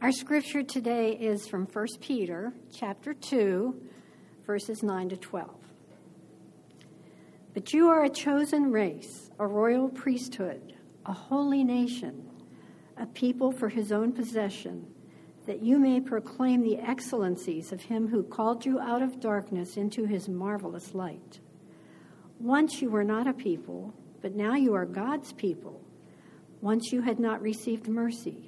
Our scripture today is from 1 Peter chapter 2 verses 9 to 12. But you are a chosen race, a royal priesthood, a holy nation, a people for his own possession, that you may proclaim the excellencies of him who called you out of darkness into his marvelous light. Once you were not a people, but now you are God's people. Once you had not received mercy,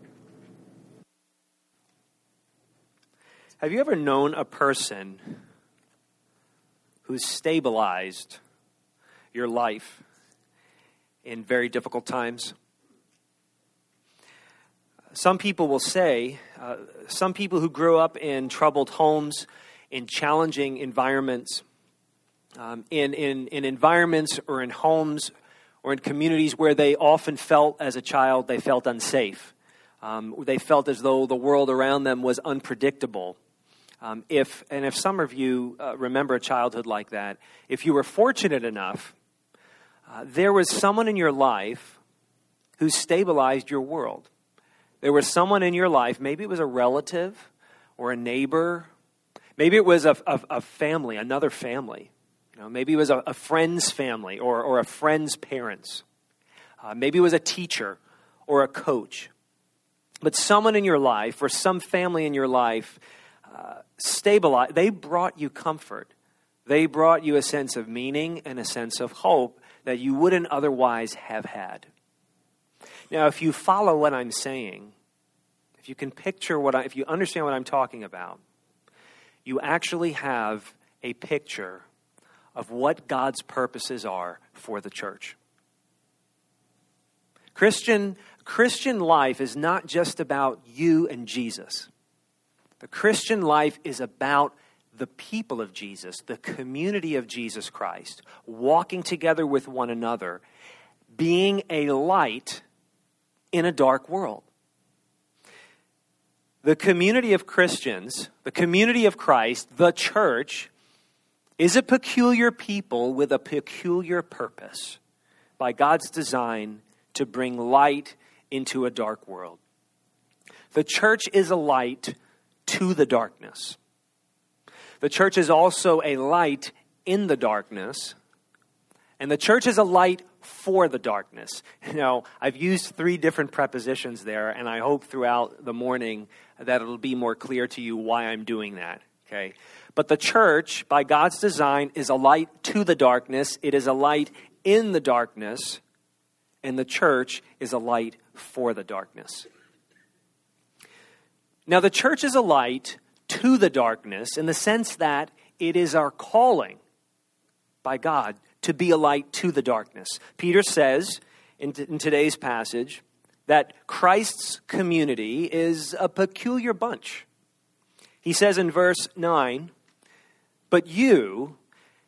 Have you ever known a person who's stabilized your life in very difficult times? Some people will say, uh, some people who grew up in troubled homes, in challenging environments, um, in, in, in environments or in homes or in communities where they often felt as a child they felt unsafe. Um, they felt as though the world around them was unpredictable. Um, if and if some of you uh, remember a childhood like that, if you were fortunate enough, uh, there was someone in your life who stabilized your world. There was someone in your life, maybe it was a relative or a neighbor, maybe it was a, a, a family, another family, you know, maybe it was a, a friend's family or, or a friend's parents. Uh, maybe it was a teacher or a coach. But someone in your life or some family in your life uh, stabilized, they brought you comfort. They brought you a sense of meaning and a sense of hope that you wouldn't otherwise have had. Now, if you follow what I'm saying, if you can picture what I, if you understand what I'm talking about, you actually have a picture of what God's purposes are for the church. Christian, Christian life is not just about you and Jesus. The Christian life is about the people of Jesus, the community of Jesus Christ, walking together with one another, being a light in a dark world. The community of Christians, the community of Christ, the church, is a peculiar people with a peculiar purpose by God's design to bring light into a dark world. The church is a light to the darkness. The church is also a light in the darkness, and the church is a light for the darkness. You know, I've used three different prepositions there, and I hope throughout the morning that it'll be more clear to you why I'm doing that. Okay? But the church, by God's design, is a light to the darkness, it is a light in the darkness, and the church is a light for the darkness. Now, the church is a light to the darkness in the sense that it is our calling by God to be a light to the darkness. Peter says in, t- in today's passage that Christ's community is a peculiar bunch. He says in verse 9, but you,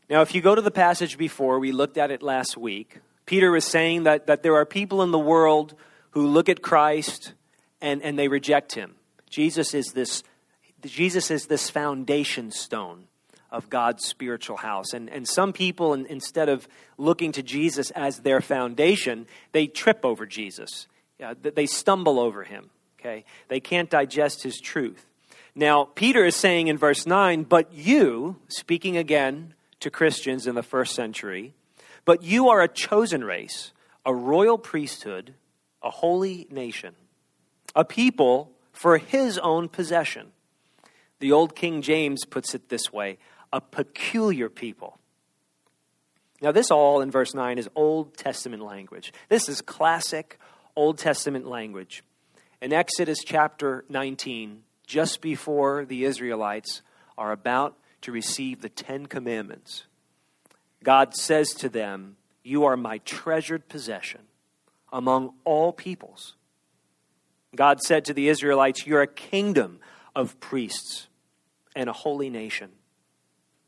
now if you go to the passage before, we looked at it last week, Peter was saying that, that there are people in the world who look at Christ and, and they reject him. Jesus is this, Jesus is this foundation stone of God's spiritual house. And, and some people, instead of looking to Jesus as their foundation, they trip over Jesus. Yeah, they stumble over him. Okay? They can't digest his truth. Now, Peter is saying in verse 9, but you, speaking again to Christians in the first century, but you are a chosen race, a royal priesthood, a holy nation, a people for his own possession. The old King James puts it this way a peculiar people. Now, this all in verse 9 is Old Testament language. This is classic Old Testament language. In Exodus chapter 19, just before the Israelites are about to receive the Ten Commandments, God says to them, You are my treasured possession among all peoples. God said to the Israelites, You're a kingdom of priests and a holy nation.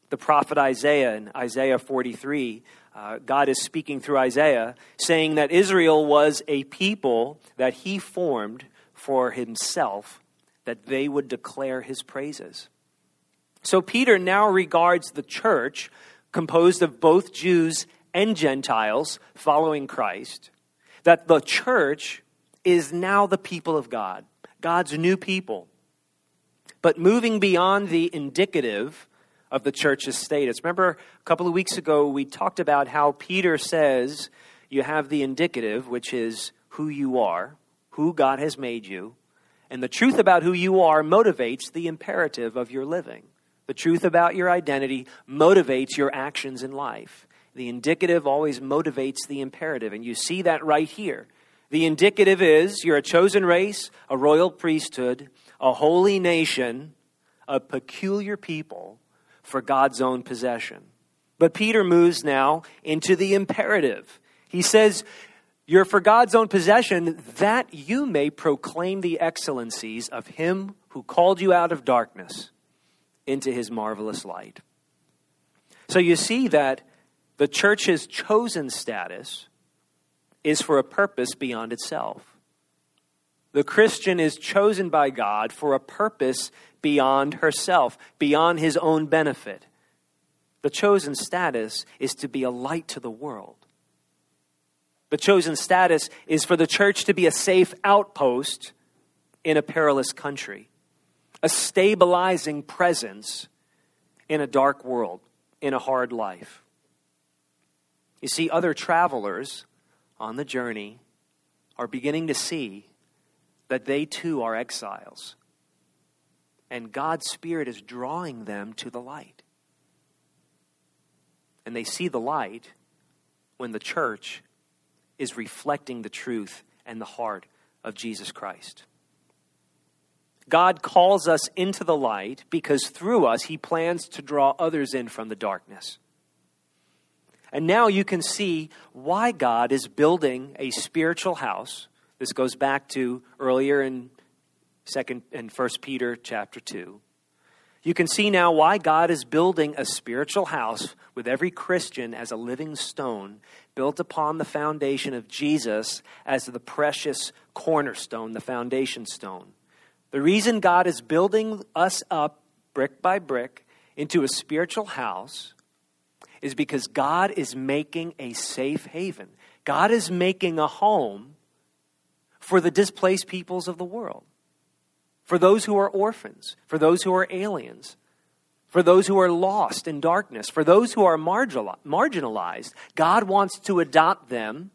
The prophet Isaiah in Isaiah 43, uh, God is speaking through Isaiah, saying that Israel was a people that he formed for himself, that they would declare his praises. So Peter now regards the church, composed of both Jews and Gentiles following Christ, that the church is now the people of God, God's new people. But moving beyond the indicative of the church's status. Remember, a couple of weeks ago, we talked about how Peter says you have the indicative, which is who you are, who God has made you, and the truth about who you are motivates the imperative of your living. The truth about your identity motivates your actions in life. The indicative always motivates the imperative, and you see that right here. The indicative is you're a chosen race, a royal priesthood, a holy nation, a peculiar people for God's own possession. But Peter moves now into the imperative. He says, You're for God's own possession, that you may proclaim the excellencies of him who called you out of darkness into his marvelous light. So you see that the church's chosen status is for a purpose beyond itself. The Christian is chosen by God for a purpose beyond herself, beyond his own benefit. The chosen status is to be a light to the world. The chosen status is for the church to be a safe outpost in a perilous country, a stabilizing presence in a dark world, in a hard life. You see, other travelers on the journey are beginning to see that they too are exiles. And God's Spirit is drawing them to the light. And they see the light when the church is reflecting the truth and the heart of Jesus Christ. God calls us into the light because through us, He plans to draw others in from the darkness. And now you can see why God is building a spiritual house. This goes back to earlier in second and first Peter chapter 2. You can see now why God is building a spiritual house with every Christian as a living stone built upon the foundation of Jesus as the precious cornerstone, the foundation stone. The reason God is building us up brick by brick into a spiritual house is because God is making a safe haven. God is making a home for the displaced peoples of the world, for those who are orphans, for those who are aliens, for those who are lost in darkness, for those who are marginalized. God wants to adopt them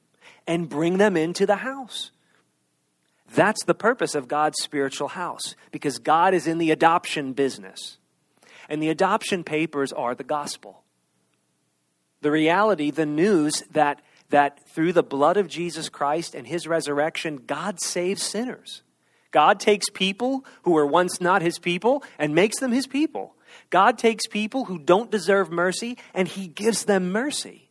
and bring them into the house. That's the purpose of God's spiritual house, because God is in the adoption business. And the adoption papers are the gospel the reality, the news that, that through the blood of Jesus Christ and his resurrection, God saves sinners. God takes people who were once not his people and makes them his people. God takes people who don't deserve mercy and he gives them mercy.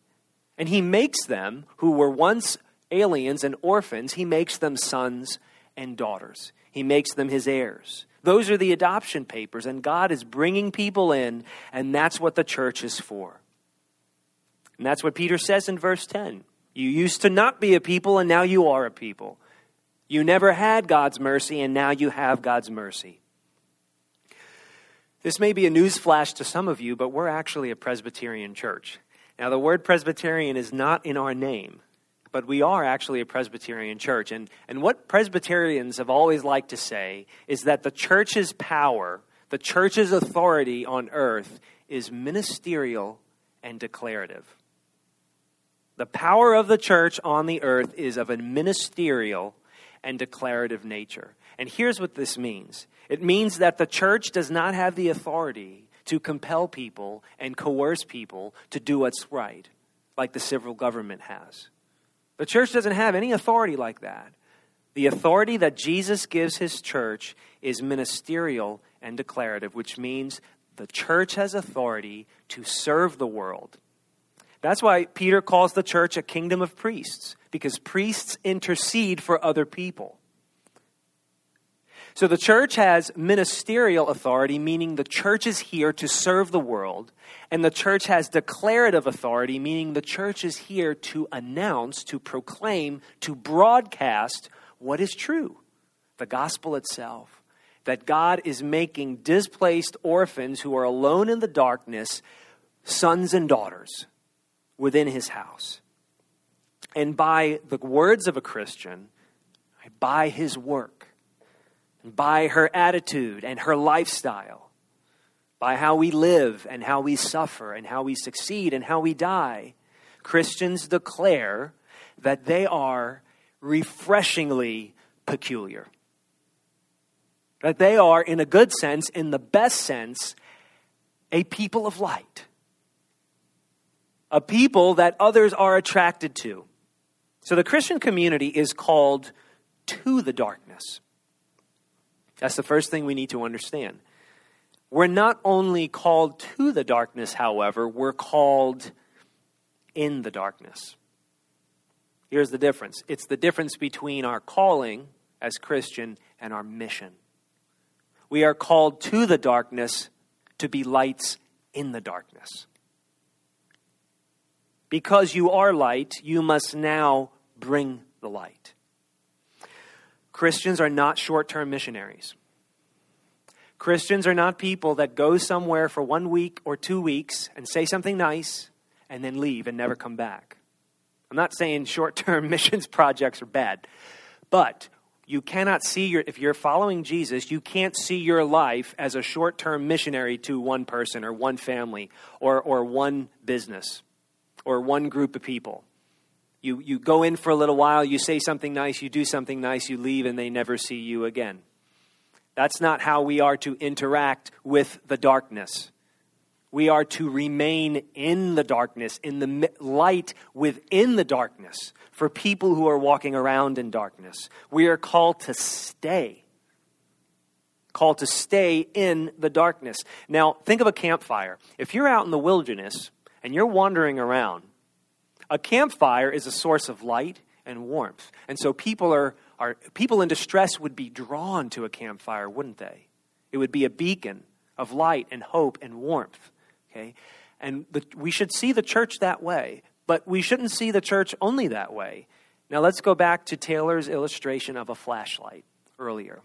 And he makes them, who were once aliens and orphans, he makes them sons and daughters. He makes them his heirs. Those are the adoption papers, and God is bringing people in, and that's what the church is for. And that's what Peter says in verse 10. You used to not be a people, and now you are a people. You never had God's mercy, and now you have God's mercy. This may be a newsflash to some of you, but we're actually a Presbyterian church. Now, the word Presbyterian is not in our name, but we are actually a Presbyterian church. And, and what Presbyterians have always liked to say is that the church's power, the church's authority on earth, is ministerial and declarative. The power of the church on the earth is of a ministerial and declarative nature. And here's what this means it means that the church does not have the authority to compel people and coerce people to do what's right, like the civil government has. The church doesn't have any authority like that. The authority that Jesus gives his church is ministerial and declarative, which means the church has authority to serve the world that's why Peter calls the church a kingdom of priests, because priests intercede for other people. So the church has ministerial authority, meaning the church is here to serve the world. And the church has declarative authority, meaning the church is here to announce, to proclaim, to broadcast what is true the gospel itself. That God is making displaced orphans who are alone in the darkness sons and daughters within his house. And by the words of a Christian, by his work, by her attitude and her lifestyle, by how we live and how we suffer and how we succeed and how we die, Christians declare that they are refreshingly peculiar. That they are, in a good sense, in the best sense, a people of light. A people that others are attracted to. So the Christian community is called to the darkness. That's the first thing we need to understand. We're not only called to the darkness, however, we're called in the darkness. Here's the difference it's the difference between our calling as Christian and our mission. We are called to the darkness to be lights in the darkness. Because you are light, you must now bring the light. Christians are not short term missionaries. Christians are not people that go somewhere for one week or two weeks and say something nice and then leave and never come back. I'm not saying short term missions projects are bad, but you cannot see your, if you're following Jesus, you can't see your life as a short term missionary to one person or one family or, or one business or one group of people. You, you go in for a little while, you say something nice, you do something nice, you leave, and they never see you again. That's not how we are to interact with the darkness. We are to remain in the darkness, in the light within the darkness, for people who are walking around in darkness. We are called to stay. Called to stay in the darkness. Now, think of a campfire. If you're out in the wilderness and you're wandering around, a campfire is a source of light and warmth. And so people are, are people in distress would be drawn to a campfire, wouldn't they? It would be a beacon of light and hope and warmth. Okay? And the, we should see the church that way, but we shouldn't see the church only that way. Now let's go back to Taylor's illustration of a flashlight earlier.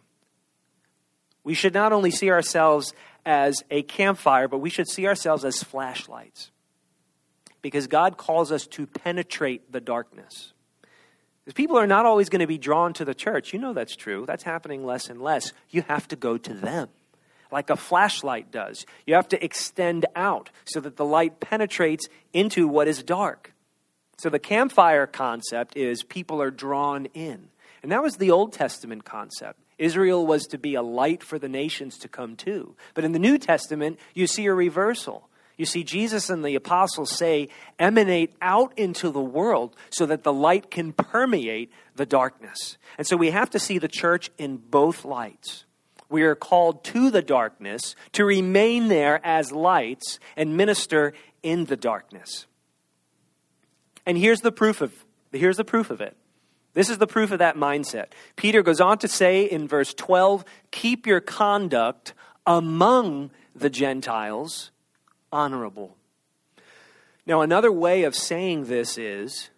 We should not only see ourselves as a campfire, but we should see ourselves as flashlights because God calls us to penetrate the darkness. Because people are not always going to be drawn to the church. You know that's true. That's happening less and less. You have to go to them like a flashlight does. You have to extend out so that the light penetrates into what is dark. So the campfire concept is people are drawn in. And that was the Old Testament concept. Israel was to be a light for the nations to come to. But in the New Testament, you see a reversal. You see, Jesus and the apostles say, emanate out into the world so that the light can permeate the darkness. And so we have to see the church in both lights. We are called to the darkness to remain there as lights and minister in the darkness. And here's the proof of here's the proof of it. This is the proof of that mindset. Peter goes on to say in verse 12, keep your conduct among the Gentiles honorable. Now, another way of saying this is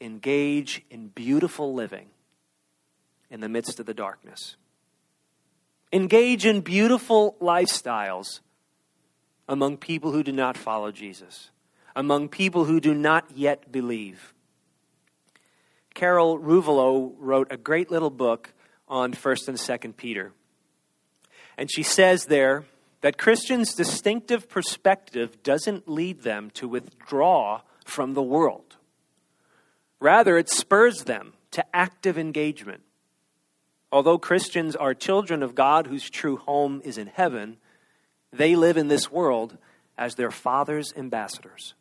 engage in beautiful living in the midst of the darkness. Engage in beautiful lifestyles among people who do not follow Jesus, among people who do not yet believe. Carol Ruvolo wrote a great little book on 1st and 2nd Peter. And she says there, that Christians' distinctive perspective doesn't lead them to withdraw from the world. Rather, it spurs them to active engagement. Although Christians are children of God whose true home is in heaven, they live in this world as their Father's ambassadors.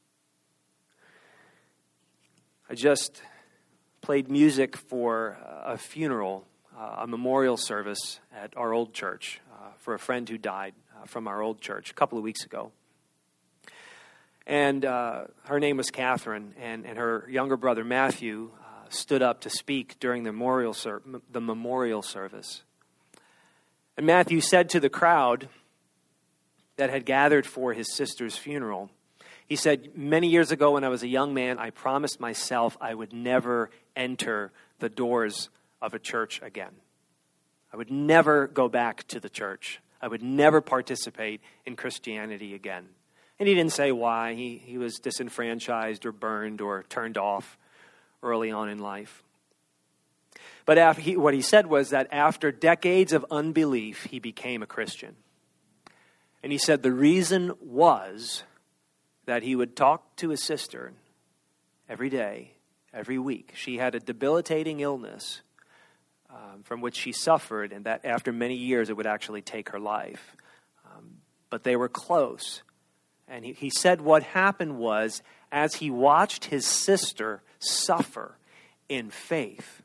I just played music for a funeral, uh, a memorial service at our old church uh, for a friend who died from our old church a couple of weeks ago. And uh, her name was Catherine, and, and her younger brother Matthew uh, stood up to speak during the memorial, ser- the memorial service. And Matthew said to the crowd that had gathered for his sister's funeral, he said, Many years ago, when I was a young man, I promised myself I would never enter the doors of a church again. I would never go back to the church. I would never participate in Christianity again. And he didn't say why. He, he was disenfranchised or burned or turned off early on in life. But after he, what he said was that after decades of unbelief, he became a Christian. And he said the reason was that he would talk to his sister every day, every week. She had a debilitating illness um, from which she suffered, and that after many years it would actually take her life. Um, but they were close. And he, he said what happened was, as he watched his sister suffer in faith,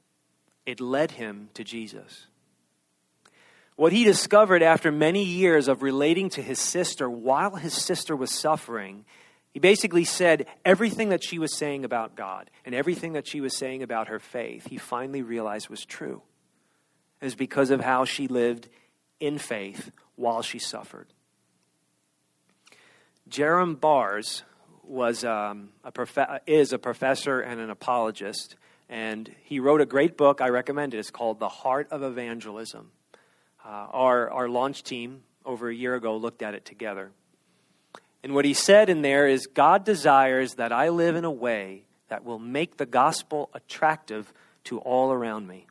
it led him to Jesus. What he discovered after many years of relating to his sister while his sister was suffering, he basically said everything that she was saying about God and everything that she was saying about her faith, he finally realized was true. Was because of how she lived in faith while she suffered. Jerram Barrs was um, a prof- is a professor and an apologist, and he wrote a great book. I recommend it. It's called The Heart of Evangelism. Uh, our, our launch team over a year ago looked at it together. And what he said in there is God desires that I live in a way that will make the gospel attractive to all around me.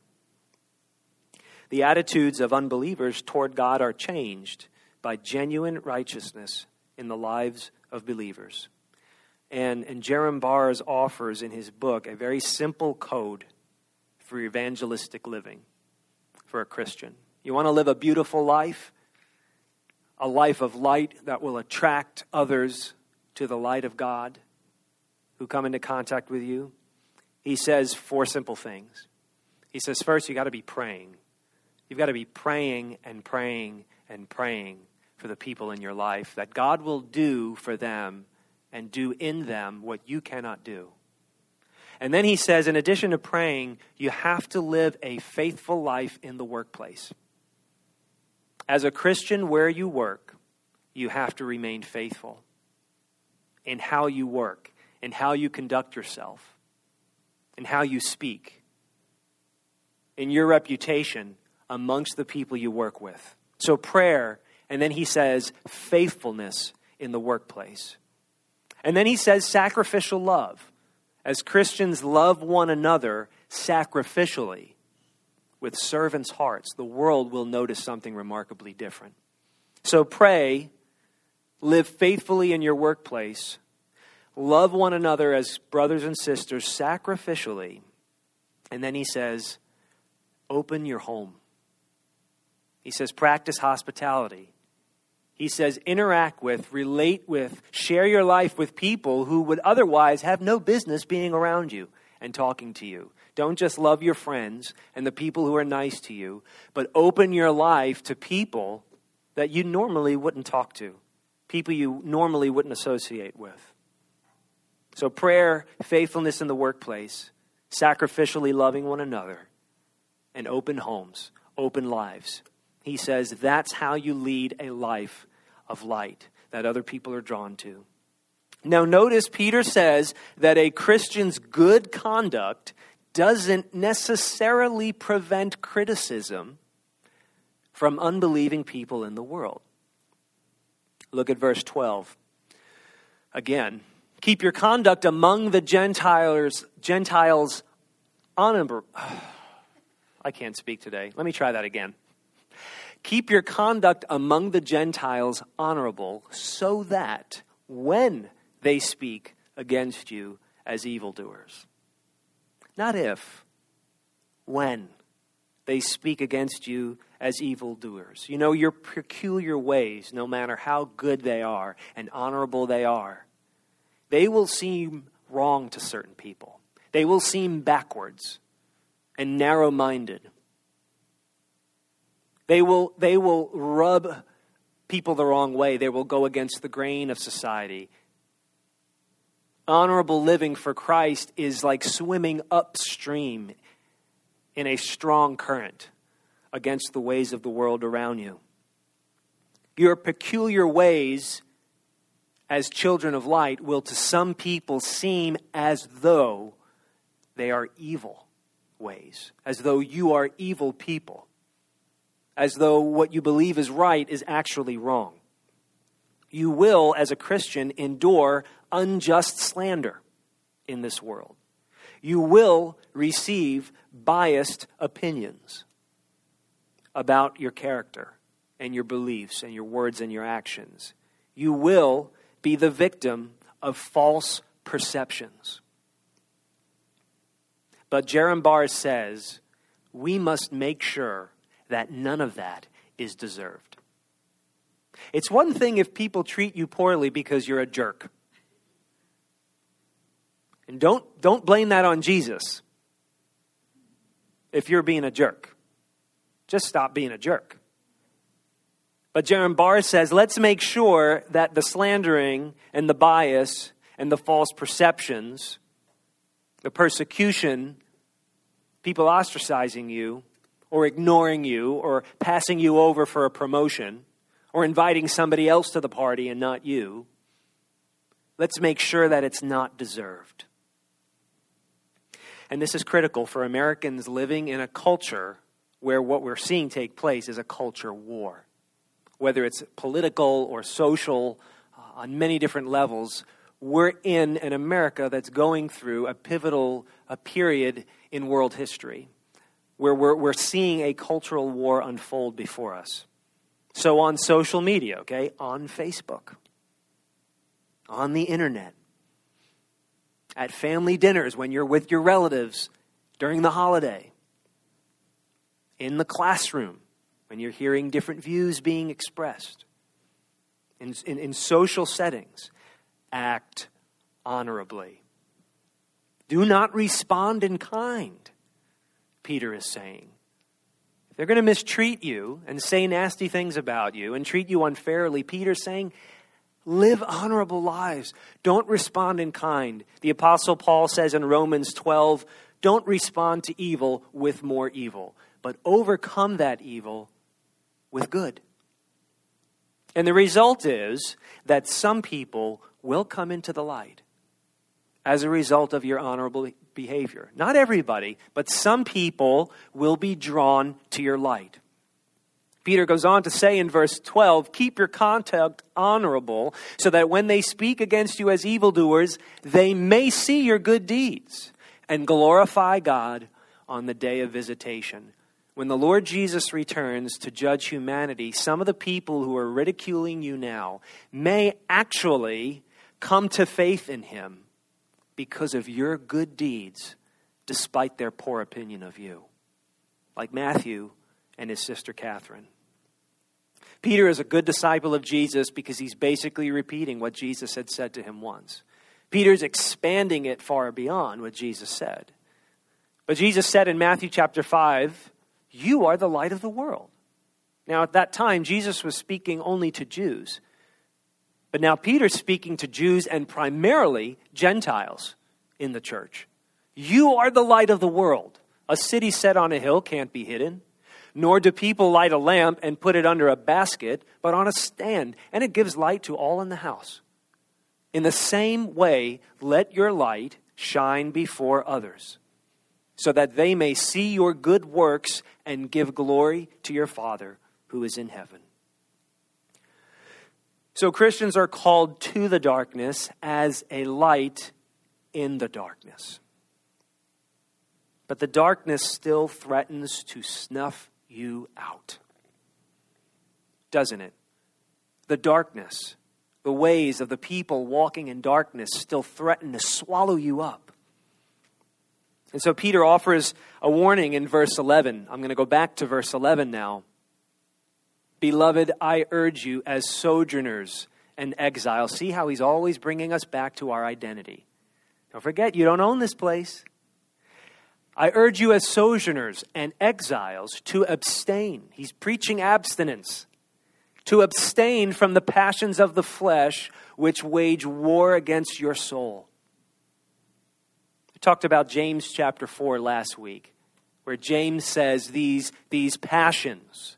The attitudes of unbelievers toward God are changed by genuine righteousness in the lives of believers. And, and Jerram Barrs offers in his book a very simple code for evangelistic living for a Christian. You want to live a beautiful life? A life of light that will attract others to the light of God who come into contact with you? He says four simple things. He says, first, you got to be praying. You've got to be praying and praying and praying for the people in your life that God will do for them and do in them what you cannot do. And then he says, in addition to praying, you have to live a faithful life in the workplace. As a Christian, where you work, you have to remain faithful in how you work, in how you conduct yourself, in how you speak, in your reputation amongst the people you work with. So, prayer, and then he says, faithfulness in the workplace. And then he says, sacrificial love. As Christians love one another sacrificially with servants' hearts, the world will notice something remarkably different. So pray, live faithfully in your workplace, love one another as brothers and sisters sacrificially. And then he says, open your home. He says, practice hospitality. He says, interact with, relate with, share your life with people who would otherwise have no business being around you and talking to you. Don't just love your friends and the people who are nice to you, but open your life to people that you normally wouldn't talk to, people you normally wouldn't associate with. So, prayer, faithfulness in the workplace, sacrificially loving one another, and open homes, open lives. He says that's how you lead a life of light that other people are drawn to. Now, notice Peter says that a Christian's good conduct doesn't necessarily prevent criticism from unbelieving people in the world. Look at verse 12. Again, keep your conduct among the Gentiles, Gentiles honorable. I can't speak today. Let me try that again. Keep your conduct among the Gentiles honorable, so that when they speak against you as evildoers, not if, when they speak against you as evildoers. You know, your peculiar ways, no matter how good they are and honorable they are, they will seem wrong to certain people. They will seem backwards and narrow minded. They will, they will rub people the wrong way. They will go against the grain of society. Honorable living for Christ is like swimming upstream in a strong current against the ways of the world around you. Your peculiar ways as children of light will to some people seem as though they are evil ways, as though you are evil people, as though what you believe is right is actually wrong. You will, as a Christian, endure unjust slander in this world. You will receive biased opinions about your character and your beliefs and your words and your actions. You will be the victim of false perceptions. But Jerram Barrs says we must make sure that none of that is deserved. It's one thing if people treat you poorly because you're a jerk. And don't, don't blame that on Jesus if you're being a jerk. Just stop being a jerk. But Jerram Barr says, let's make sure that the slandering and the bias and the false perceptions, the persecution, people ostracizing you or ignoring you or passing you over for a promotion or inviting somebody else to the party and not you, let's make sure that it's not deserved. And this is critical for Americans living in a culture where what we're seeing take place is a culture war. Whether it's political or social, uh, on many different levels, we're in an America that's going through a pivotal a period in world history where we're, we're seeing a cultural war unfold before us. So, on social media, okay, on Facebook, on the internet, at family dinners when you're with your relatives during the holiday, in the classroom when you're hearing different views being expressed, in, in, in social settings, act honorably. Do not respond in kind, Peter is saying. If they're going to mistreat you and say nasty things about you and treat you unfairly, Peter's saying, live honorable lives. Don't respond in kind. The Apostle Paul says in Romans 12, don't respond to evil with more evil but overcome that evil with good. And the result is that some people will come into the light as a result of your honorable behavior. Not everybody, but some people will be drawn to your light. Peter goes on to say in verse 12, Keep your conduct honorable, so that when they speak against you as evildoers, they may see your good deeds and glorify God on the day of visitation when the Lord Jesus returns to judge humanity, some of the people who are ridiculing you now may actually come to faith in him because of your good deeds, despite their poor opinion of you. Like Matthew and his sister Catherine. Peter is a good disciple of Jesus because he's basically repeating what Jesus had said to him once. Peter's expanding it far beyond what Jesus said. But Jesus said in Matthew chapter 5, you are the light of the world. Now, at that time, Jesus was speaking only to Jews. But now Peter's speaking to Jews and primarily Gentiles in the church. You are the light of the world. A city set on a hill can't be hidden. Nor do people light a lamp and put it under a basket, but on a stand, and it gives light to all in the house. In the same way, let your light shine before others so that they may see your good works and give glory to your Father who is in heaven. So, Christians are called to the darkness as a light in the darkness. But the darkness still threatens to snuff you out. Doesn't it? The darkness, the ways of the people walking in darkness still threaten to swallow you up. And so Peter offers a warning in verse 11. I'm going to go back to verse 11 now. Beloved, I urge you as sojourners and exiles. See how he's always bringing us back to our identity. Don't forget, you don't own this place. I urge you as sojourners and exiles to abstain. He's preaching abstinence. To abstain from the passions of the flesh which wage war against your soul. We talked about James chapter 4 last week, where James says these, these passions,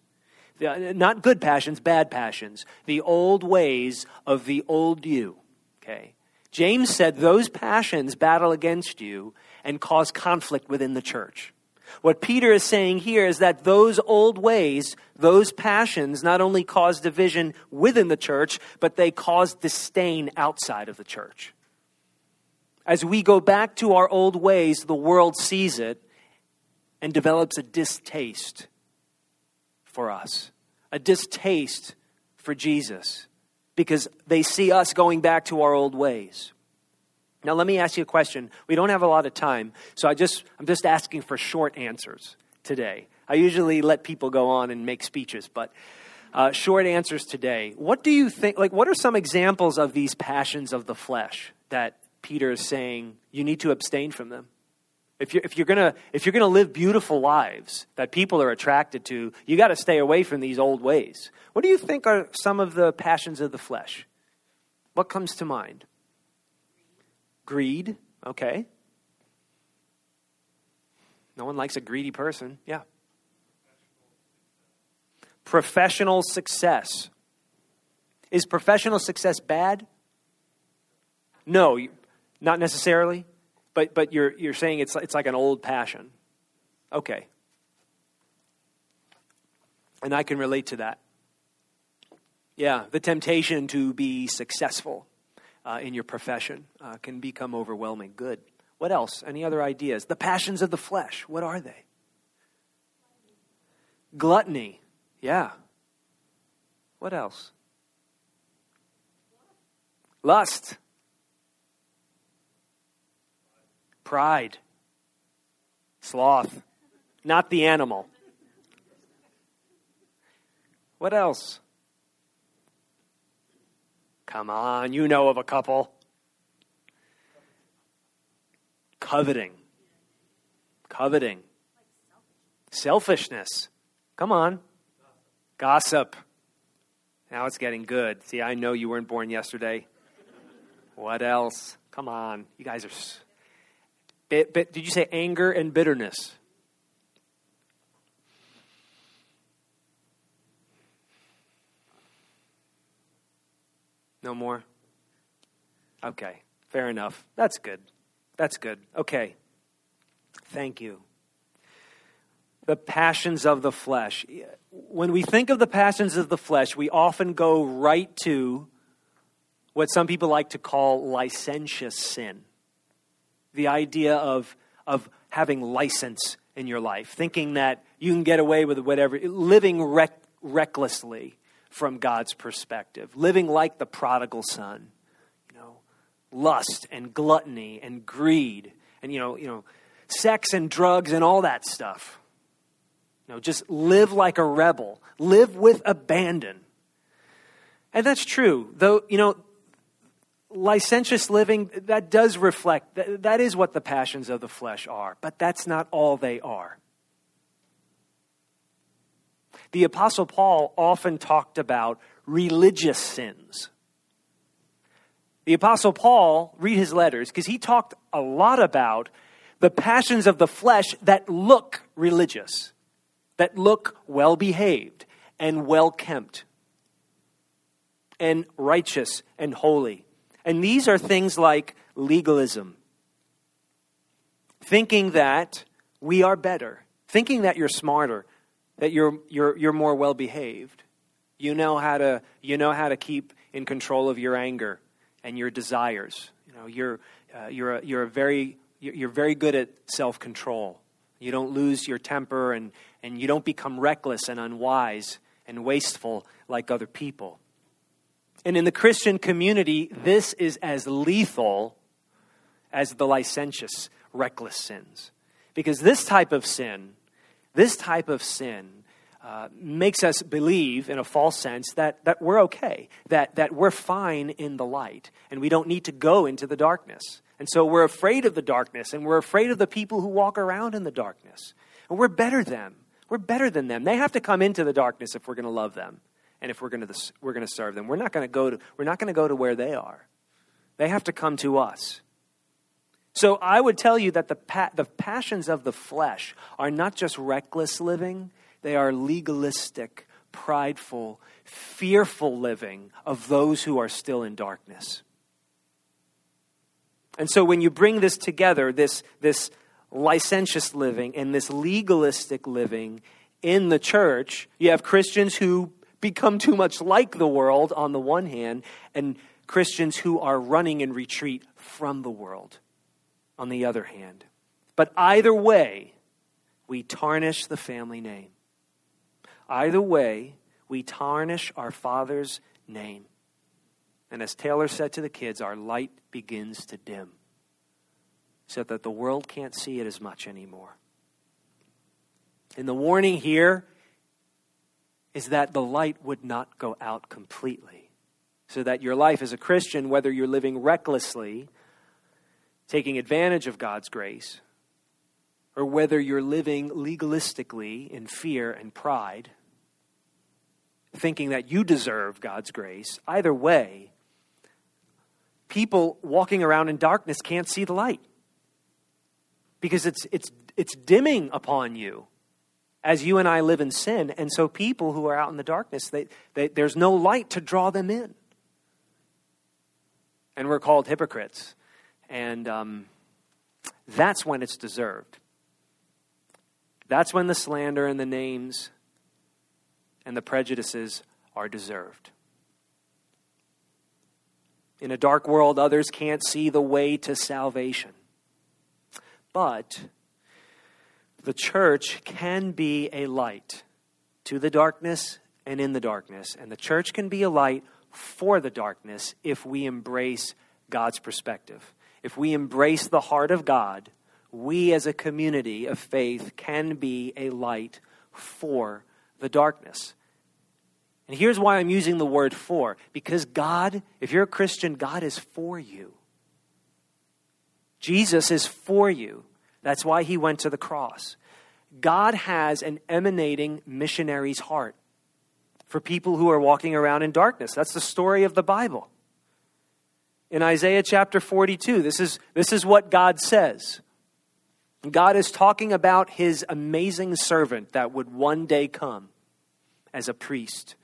Uh, not good passions, bad passions, the old ways of the old you. Okay? James said those passions battle against you and cause conflict within the church. What Peter is saying here is that those old ways, those passions, not only cause division within the church, but they cause disdain outside of the church. As we go back to our old ways, the world sees it and develops a distaste for us, a distaste for Jesus, because they see us going back to our old ways. Now let me ask you a question. We don't have a lot of time, so I just I'm just asking for short answers today. I usually let people go on and make speeches, but uh, short answers today. What do you think? Like, what are some examples of these passions of the flesh that Peter is saying you need to abstain from them? If you're, if you're gonna if you're gonna live beautiful lives that people are attracted to, you got to stay away from these old ways. What do you think are some of the passions of the flesh? What comes to mind? Greed, okay. No one likes a greedy person. Yeah. Professional success. Is professional success bad? No, not necessarily. But, but you're, you're saying it's, it's like an old passion. Okay. And I can relate to that. Yeah, the temptation to be successful uh, in your profession uh, can become overwhelming. Good. What else? Any other ideas? The passions of the flesh. What are they? Gluttony. Yeah. What else? Lust. Pride. Sloth. Not the animal. What else? Come on, you know of a couple. Coveting. Coveting. Selfishness. Come on. Gossip. Now it's getting good. See, I know you weren't born yesterday. What else? Come on. You guys are. Did you say anger and bitterness? No more? Okay, fair enough. That's good. That's good. Okay. Thank you. The passions of the flesh. When we think of the passions of the flesh, we often go right to what some people like to call licentious sin. The idea of, of having license in your life, thinking that you can get away with whatever, living rec- recklessly from God's perspective, living like the prodigal son. You know, lust and gluttony and greed and you know, you know, sex and drugs and all that stuff. You know, just live like a rebel, live with abandon. And that's true. Though, you know, licentious living that does reflect that, that is what the passions of the flesh are, but that's not all they are. The Apostle Paul often talked about religious sins. The Apostle Paul, read his letters, because he talked a lot about the passions of the flesh that look religious, that look well behaved and well kept, and righteous and holy. And these are things like legalism, thinking that we are better, thinking that you're smarter, that you're, you're, you're more well behaved. You know, how to, you know how to keep in control of your anger and your desires. You know, you're, uh, you're, a, you're, a very, you're very good at self control. You don't lose your temper and, and you don't become reckless and unwise and wasteful like other people. And in the Christian community, this is as lethal as the licentious, reckless sins. Because this type of sin this type of sin uh, makes us believe, in a false sense, that, that we're okay, that, that we're fine in the light, and we don't need to go into the darkness. And so we're afraid of the darkness, and we're afraid of the people who walk around in the darkness. And we're better than them. We're better than them. They have to come into the darkness if we're going to love them and if we're going to, we're going to serve them. We're not going to go to, we're not going to go to where they are. They have to come to us. So I would tell you that the, pa- the passions of the flesh are not just reckless living, they are legalistic, prideful, fearful living of those who are still in darkness. And so when you bring this together, this, this licentious living and this legalistic living in the church, you have Christians who become too much like the world on the one hand, and Christians who are running in retreat from the world on the other hand. But either way, we tarnish the family name. Either way, we tarnish our Father's name. And as Taylor said to the kids, our light begins to dim so that the world can't see it as much anymore. And the warning here is that the light would not go out completely. So that your life as a Christian, whether you're living recklessly, taking advantage of God's grace, or whether you're living legalistically in fear and pride, thinking that you deserve God's grace, either way, people walking around in darkness can't see the light because it's, it's, it's dimming upon you as you and I live in sin. And so people who are out in the darkness, they, they, there's no light to draw them in. And we're called hypocrites. And um, that's when it's deserved. That's when the slander and the names and the prejudices are deserved. In a dark world, others can't see the way to salvation. But the church can be a light to the darkness and in the darkness. And the church can be a light for the darkness if we embrace God's perspective. If we embrace the heart of God, we as a community of faith can be a light for the darkness. And here's why I'm using the word for because God, if you're a Christian, God is for you. Jesus is for you. That's why he went to the cross. God has an emanating missionary's heart for people who are walking around in darkness. That's the story of the Bible. In Isaiah chapter 42, this is, this is what God says. God is talking about his amazing servant that would one day come as a priest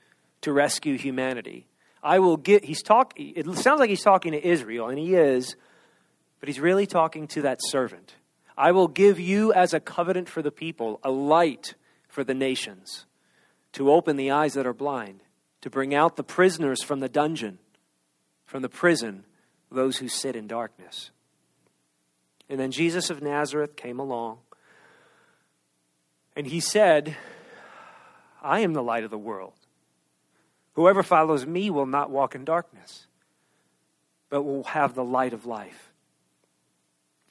to rescue humanity. I will get, he's talking, it sounds like he's talking to Israel, and he is, but he's really talking to that servant. I will give you as a covenant for the people, a light for the nations, to open the eyes that are blind, to bring out the prisoners from the dungeon, from the prison, those who sit in darkness. And then Jesus of Nazareth came along, and he said, I am the light of the world. Whoever follows me will not walk in darkness, but will have the light of life.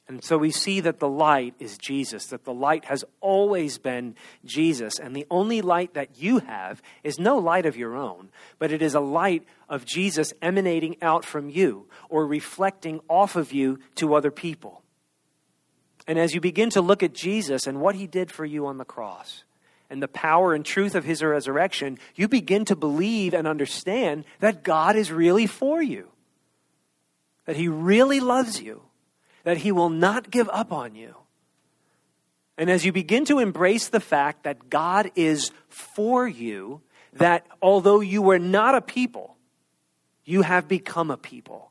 And so we see that the light is Jesus, that the light has always been Jesus. And the only light that you have is no light of your own, but it is a light of Jesus emanating out from you or reflecting off of you to other people. And as you begin to look at Jesus and what he did for you on the cross, and the power and truth of his resurrection, you begin to believe and understand that God is really for you, that he really loves you that He will not give up on you. And as you begin to embrace the fact that God is for you, that although you were not a people, you have become a people.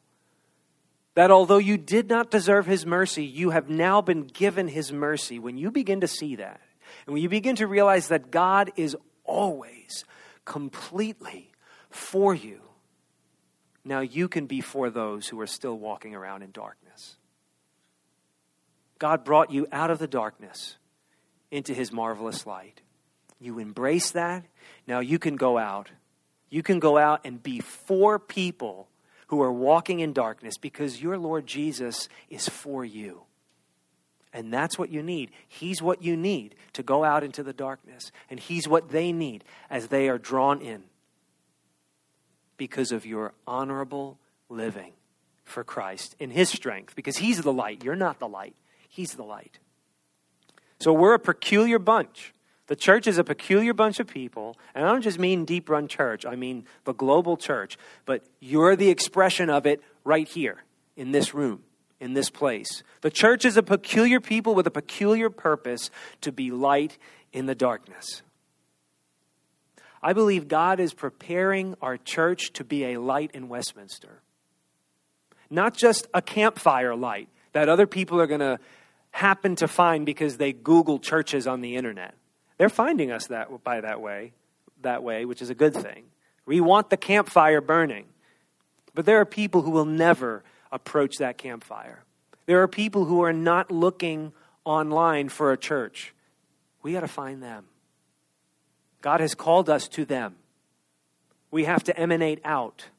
That although you did not deserve His mercy, you have now been given His mercy. When you begin to see that, and when you begin to realize that God is always completely for you, now you can be for those who are still walking around in darkness. God brought you out of the darkness into his marvelous light. You embrace that. Now you can go out. You can go out and be for people who are walking in darkness because your Lord Jesus is for you. And that's what you need. He's what you need to go out into the darkness. And He's what they need as they are drawn in because of your honorable living for Christ in His strength. Because He's the light. You're not the light. He's the light. So we're a peculiar bunch. The church is a peculiar bunch of people, and I don't just mean deep run church, I mean the global church. But you're the expression of it right here in this room. in this place. The church is a peculiar people with a peculiar purpose to be light in the darkness. I believe God is preparing our church to be a light in Westminster. Not just a campfire light that other people are going to happen to find because they Google churches on the internet. They're finding us that by that way, that way, which is a good thing. We want the campfire burning. But there are people who will never approach that campfire. There are people who are not looking online for a church. We got to find them. God has called us to them. We have to emanate out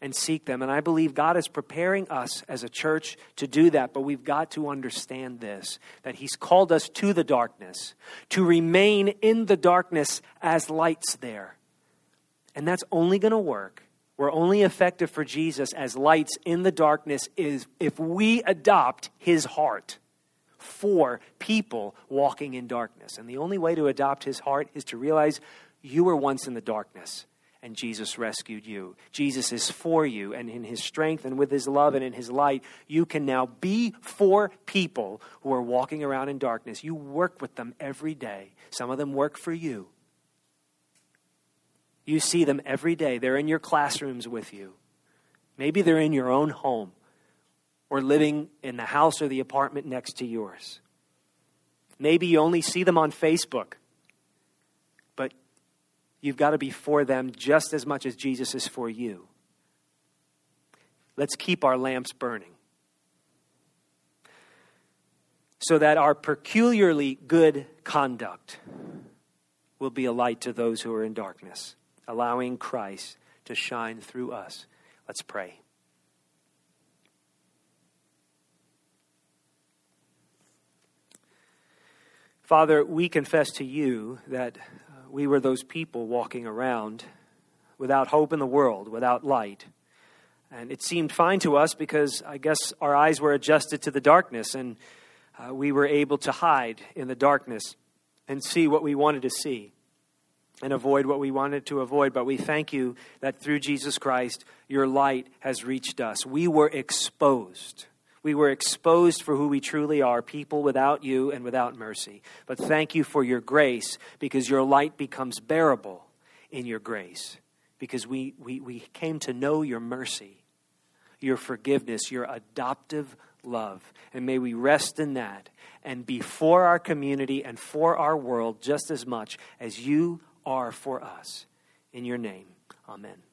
and seek them. And I believe God is preparing us as a church to do that. But we've got to understand this that He's called us to the darkness, to remain in the darkness as lights there. And that's only going to work. We're only effective for Jesus as lights in the darkness is if we adopt His heart for people walking in darkness. And the only way to adopt His heart is to realize you were once in the darkness and Jesus rescued you. Jesus is for you, and in his strength and with his love and in his light, you can now be for people who are walking around in darkness. You work with them every day. Some of them work for you. You see them every day. They're in your classrooms with you. Maybe they're in your own home or living in the house or the apartment next to yours. Maybe you only see them on Facebook You've got to be for them just as much as Jesus is for you. Let's keep our lamps burning so that our peculiarly good conduct will be a light to those who are in darkness, allowing Christ to shine through us. Let's pray. Father, we confess to you that we were those people walking around without hope in the world, without light. And it seemed fine to us because I guess our eyes were adjusted to the darkness and uh, we were able to hide in the darkness and see what we wanted to see and avoid what we wanted to avoid. But we thank you that through Jesus Christ, your light has reached us. We were exposed we were exposed for who we truly are, people without you and without mercy. But thank you for your grace because your light becomes bearable in your grace. Because we, we, we came to know your mercy, your forgiveness, your adoptive love. And may we rest in that and be for our community and for our world just as much as you are for us. In your name, amen.